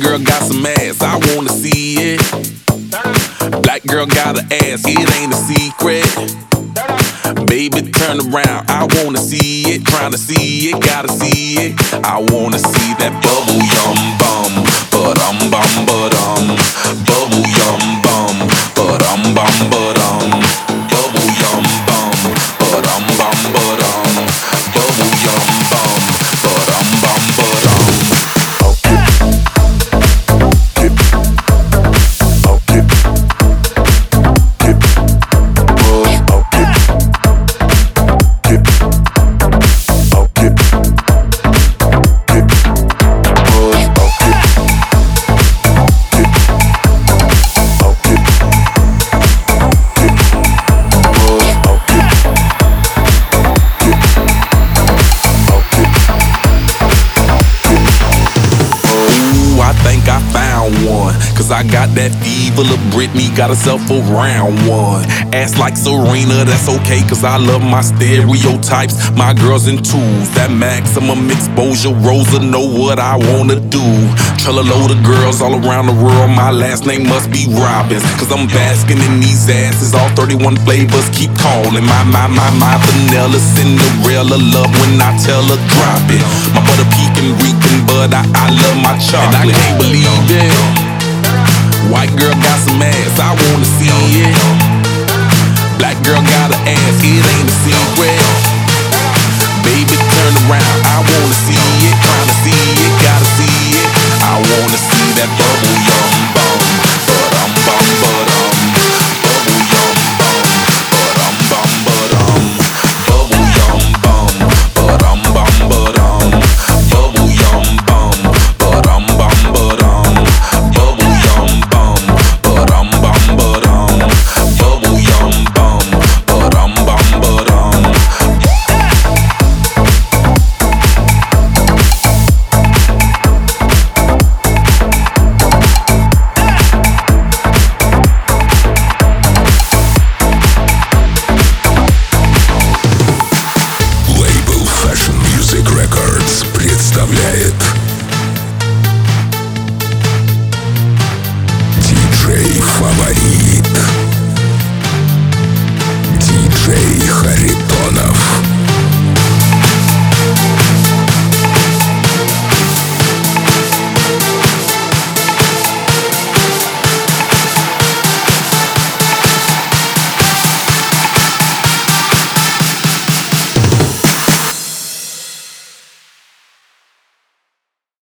girl got some ass, I wanna see it. Black girl got an ass, it ain't a secret. Baby, turn around, I wanna see it. Trying to see it, gotta see it. I wanna see that bubble yum. I think I one. Cause I got that fever. of Britney got herself a round one. Ass like Serena, that's okay. Cause I love my stereotypes. My girls in twos. That maximum exposure. Rosa know what I wanna do. Tell a load of girls all around the world. My last name must be Robbins. Cause I'm basking in these asses. All 31 flavors keep calling. My, my, my, my vanilla Cinderella love when I tell her drop it. My butter pecan Rican, but I, I love my chocolate. And I can't believe it. White girl got some ass, I wanna see it. Black girl got an ass, it ain't a secret. Baby, turn around, I wanna see it. Tryna see it, gotta see it. I wanna see that bubble Music Records представляет Диджей Фаворит. Диджей